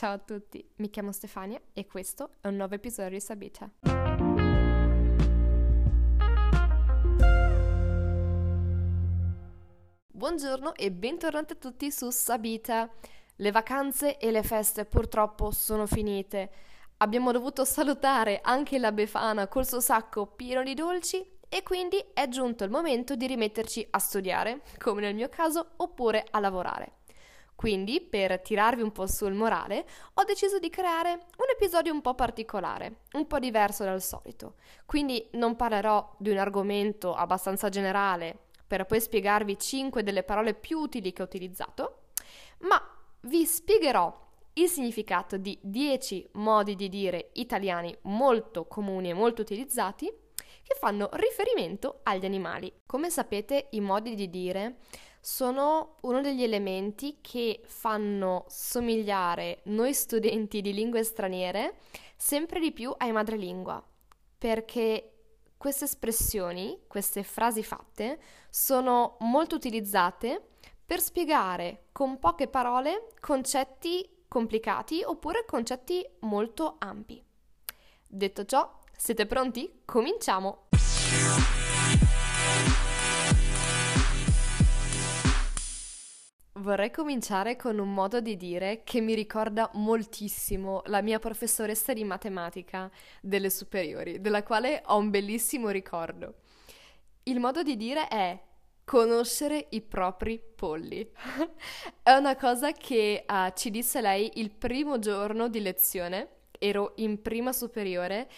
Ciao a tutti, mi chiamo Stefania e questo è un nuovo episodio di Sabita. Buongiorno e bentornati a tutti su Sabita. Le vacanze e le feste purtroppo sono finite. Abbiamo dovuto salutare anche la Befana col suo sacco pieno di dolci e quindi è giunto il momento di rimetterci a studiare, come nel mio caso, oppure a lavorare. Quindi, per tirarvi un po' sul morale, ho deciso di creare un episodio un po' particolare, un po' diverso dal solito. Quindi non parlerò di un argomento abbastanza generale per poi spiegarvi 5 delle parole più utili che ho utilizzato, ma vi spiegherò il significato di 10 modi di dire italiani molto comuni e molto utilizzati che fanno riferimento agli animali. Come sapete, i modi di dire sono uno degli elementi che fanno somigliare noi studenti di lingue straniere sempre di più ai madrelingua, perché queste espressioni, queste frasi fatte, sono molto utilizzate per spiegare con poche parole concetti complicati oppure concetti molto ampi. Detto ciò, siete pronti? Cominciamo! Vorrei cominciare con un modo di dire che mi ricorda moltissimo la mia professoressa di matematica delle superiori, della quale ho un bellissimo ricordo. Il modo di dire è conoscere i propri polli. è una cosa che uh, ci disse lei il primo giorno di lezione, ero in prima superiore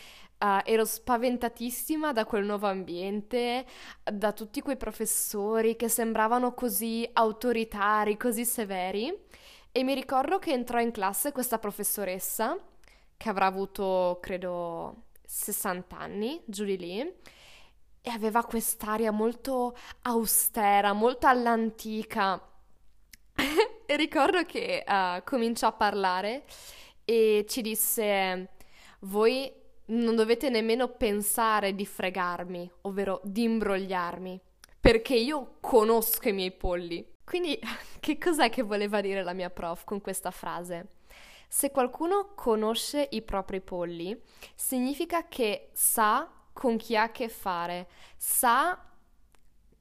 Uh, ero spaventatissima da quel nuovo ambiente, da tutti quei professori che sembravano così autoritari, così severi. E mi ricordo che entrò in classe questa professoressa, che avrà avuto, credo, 60 anni, giù di lì, e aveva quest'aria molto austera, molto all'antica. e ricordo che uh, cominciò a parlare e ci disse: Voi non dovete nemmeno pensare di fregarmi, ovvero di imbrogliarmi, perché io conosco i miei polli. Quindi, che cos'è che voleva dire la mia prof con questa frase? Se qualcuno conosce i propri polli, significa che sa con chi ha a che fare, sa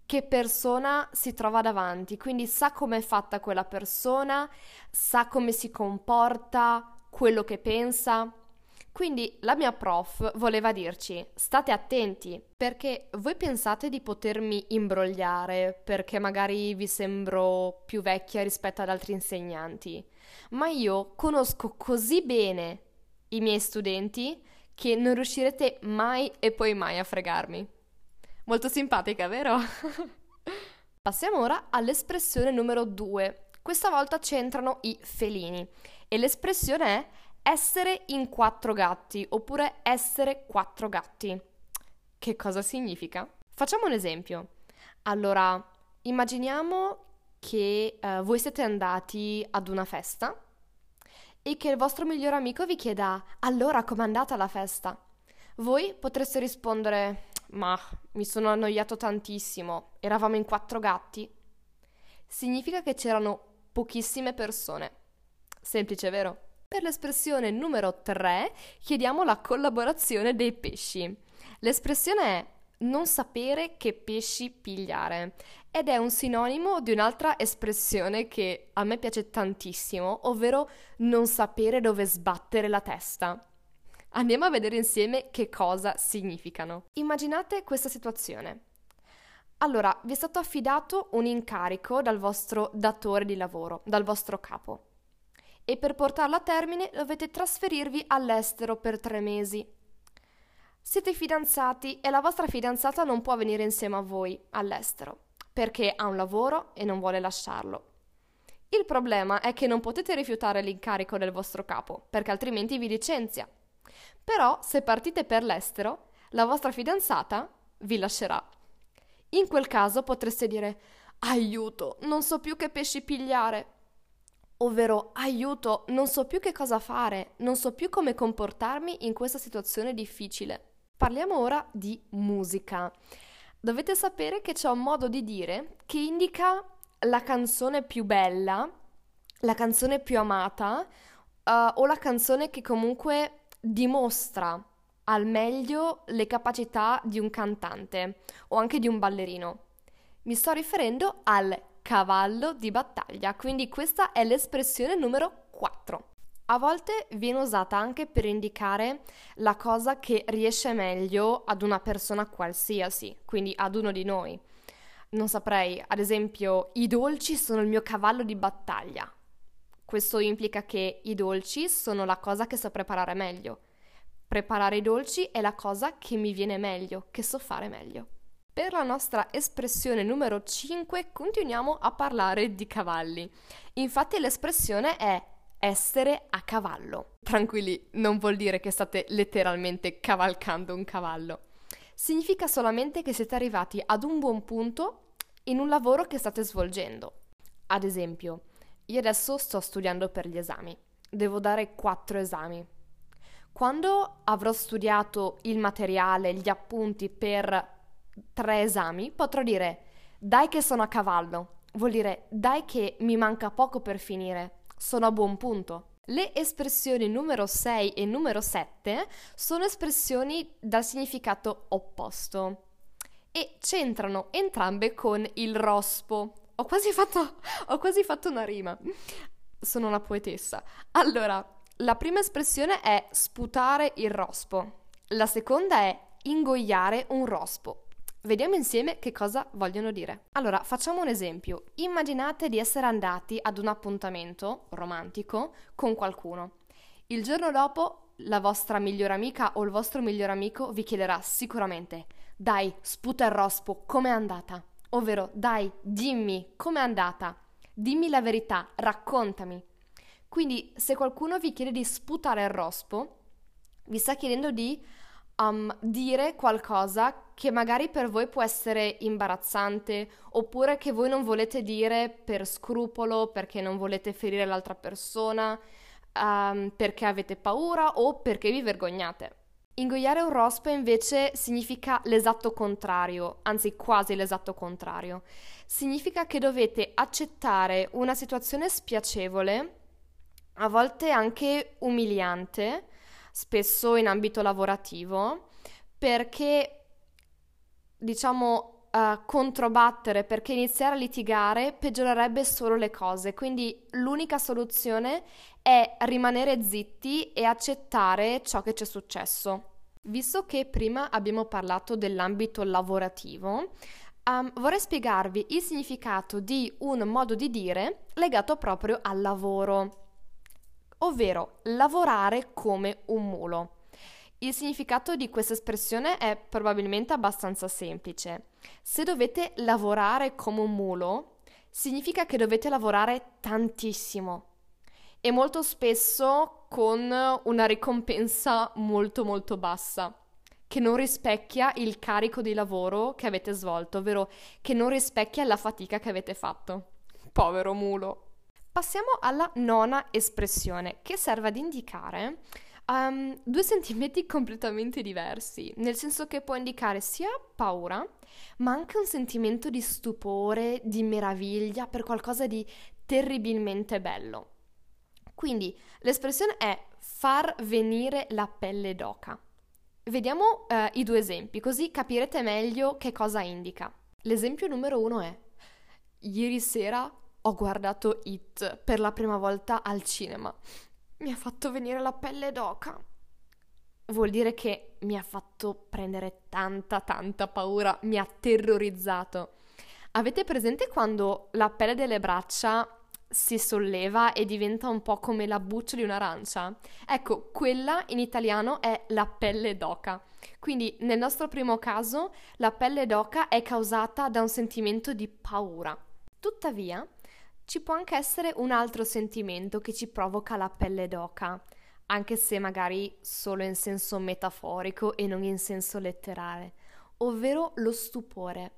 che persona si trova davanti, quindi sa come è fatta quella persona, sa come si comporta, quello che pensa. Quindi la mia prof voleva dirci state attenti perché voi pensate di potermi imbrogliare perché magari vi sembro più vecchia rispetto ad altri insegnanti, ma io conosco così bene i miei studenti che non riuscirete mai e poi mai a fregarmi. Molto simpatica, vero? Passiamo ora all'espressione numero 2. Questa volta c'entrano i felini e l'espressione è essere in quattro gatti oppure essere quattro gatti. Che cosa significa? Facciamo un esempio. Allora, immaginiamo che uh, voi siete andati ad una festa e che il vostro migliore amico vi chieda allora com'è andata la festa. Voi potreste rispondere ma mi sono annoiato tantissimo, eravamo in quattro gatti. Significa che c'erano pochissime persone. Semplice, vero? Per l'espressione numero 3 chiediamo la collaborazione dei pesci. L'espressione è non sapere che pesci pigliare ed è un sinonimo di un'altra espressione che a me piace tantissimo, ovvero non sapere dove sbattere la testa. Andiamo a vedere insieme che cosa significano. Immaginate questa situazione. Allora, vi è stato affidato un incarico dal vostro datore di lavoro, dal vostro capo e per portarlo a termine dovete trasferirvi all'estero per tre mesi. Siete fidanzati e la vostra fidanzata non può venire insieme a voi all'estero perché ha un lavoro e non vuole lasciarlo. Il problema è che non potete rifiutare l'incarico del vostro capo perché altrimenti vi licenzia. Però se partite per l'estero, la vostra fidanzata vi lascerà. In quel caso potreste dire aiuto, non so più che pesci pigliare ovvero aiuto, non so più che cosa fare, non so più come comportarmi in questa situazione difficile. Parliamo ora di musica. Dovete sapere che c'è un modo di dire che indica la canzone più bella, la canzone più amata o la canzone che comunque dimostra al meglio le capacità di un cantante o anche di un ballerino. Mi sto riferendo al cavallo di battaglia, quindi questa è l'espressione numero 4. A volte viene usata anche per indicare la cosa che riesce meglio ad una persona qualsiasi, quindi ad uno di noi. Non saprei, ad esempio, i dolci sono il mio cavallo di battaglia. Questo implica che i dolci sono la cosa che so preparare meglio. Preparare i dolci è la cosa che mi viene meglio, che so fare meglio. Per la nostra espressione numero 5 continuiamo a parlare di cavalli. Infatti l'espressione è essere a cavallo. Tranquilli, non vuol dire che state letteralmente cavalcando un cavallo. Significa solamente che siete arrivati ad un buon punto in un lavoro che state svolgendo. Ad esempio, io adesso sto studiando per gli esami. Devo dare quattro esami quando avrò studiato il materiale, gli appunti per tre esami, potrò dire dai che sono a cavallo, vuol dire dai che mi manca poco per finire, sono a buon punto. Le espressioni numero 6 e numero 7 sono espressioni dal significato opposto e c'entrano entrambe con il rospo. Ho quasi fatto, ho quasi fatto una rima. Sono una poetessa. Allora, la prima espressione è sputare il rospo, la seconda è ingoiare un rospo. Vediamo insieme che cosa vogliono dire. Allora, facciamo un esempio. Immaginate di essere andati ad un appuntamento romantico con qualcuno. Il giorno dopo la vostra migliore amica o il vostro migliore amico vi chiederà sicuramente dai, sputa il rospo, com'è andata? Ovvero, dai, dimmi, com'è andata? Dimmi la verità, raccontami. Quindi se qualcuno vi chiede di sputare il rospo, vi sta chiedendo di um, dire qualcosa che magari per voi può essere imbarazzante oppure che voi non volete dire per scrupolo, perché non volete ferire l'altra persona, um, perché avete paura o perché vi vergognate. Ingoiare un rospo invece significa l'esatto contrario, anzi quasi l'esatto contrario. Significa che dovete accettare una situazione spiacevole a volte anche umiliante, spesso in ambito lavorativo, perché diciamo uh, controbattere, perché iniziare a litigare peggiorerebbe solo le cose, quindi l'unica soluzione è rimanere zitti e accettare ciò che ci è successo. Visto che prima abbiamo parlato dell'ambito lavorativo, um, vorrei spiegarvi il significato di un modo di dire legato proprio al lavoro ovvero lavorare come un mulo. Il significato di questa espressione è probabilmente abbastanza semplice. Se dovete lavorare come un mulo, significa che dovete lavorare tantissimo e molto spesso con una ricompensa molto molto bassa, che non rispecchia il carico di lavoro che avete svolto, ovvero che non rispecchia la fatica che avete fatto. Povero mulo. Passiamo alla nona espressione, che serve ad indicare um, due sentimenti completamente diversi, nel senso che può indicare sia paura, ma anche un sentimento di stupore, di meraviglia per qualcosa di terribilmente bello. Quindi l'espressione è far venire la pelle d'oca. Vediamo uh, i due esempi, così capirete meglio che cosa indica. L'esempio numero uno è: Ieri sera ho guardato It per la prima volta al cinema. Mi ha fatto venire la pelle d'oca. Vuol dire che mi ha fatto prendere tanta, tanta paura, mi ha terrorizzato. Avete presente quando la pelle delle braccia si solleva e diventa un po' come la buccia di un'arancia? Ecco, quella in italiano è la pelle d'oca. Quindi nel nostro primo caso la pelle d'oca è causata da un sentimento di paura. Tuttavia, ci può anche essere un altro sentimento che ci provoca la pelle d'oca, anche se magari solo in senso metaforico e non in senso letterale, ovvero lo stupore.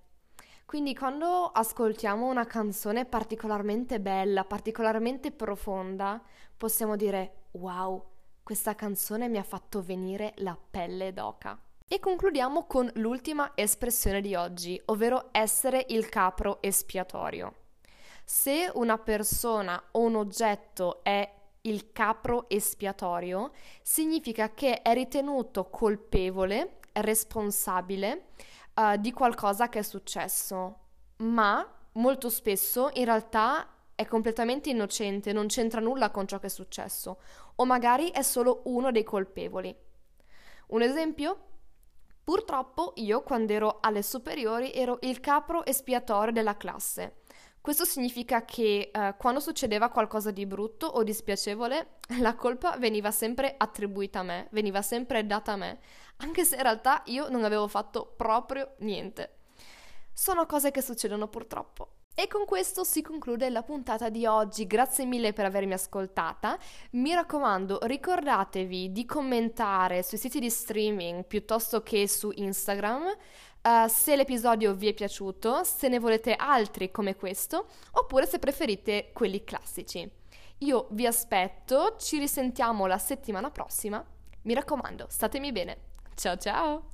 Quindi quando ascoltiamo una canzone particolarmente bella, particolarmente profonda, possiamo dire wow, questa canzone mi ha fatto venire la pelle d'oca. E concludiamo con l'ultima espressione di oggi, ovvero essere il capro espiatorio. Se una persona o un oggetto è il capro espiatorio, significa che è ritenuto colpevole, responsabile uh, di qualcosa che è successo, ma molto spesso in realtà è completamente innocente, non c'entra nulla con ciò che è successo, o magari è solo uno dei colpevoli. Un esempio? Purtroppo io, quando ero alle superiori, ero il capro espiatorio della classe. Questo significa che eh, quando succedeva qualcosa di brutto o di spiacevole, la colpa veniva sempre attribuita a me, veniva sempre data a me, anche se in realtà io non avevo fatto proprio niente. Sono cose che succedono purtroppo. E con questo si conclude la puntata di oggi, grazie mille per avermi ascoltata. Mi raccomando, ricordatevi di commentare sui siti di streaming piuttosto che su Instagram uh, se l'episodio vi è piaciuto, se ne volete altri come questo, oppure se preferite quelli classici. Io vi aspetto, ci risentiamo la settimana prossima. Mi raccomando, statemi bene. Ciao ciao!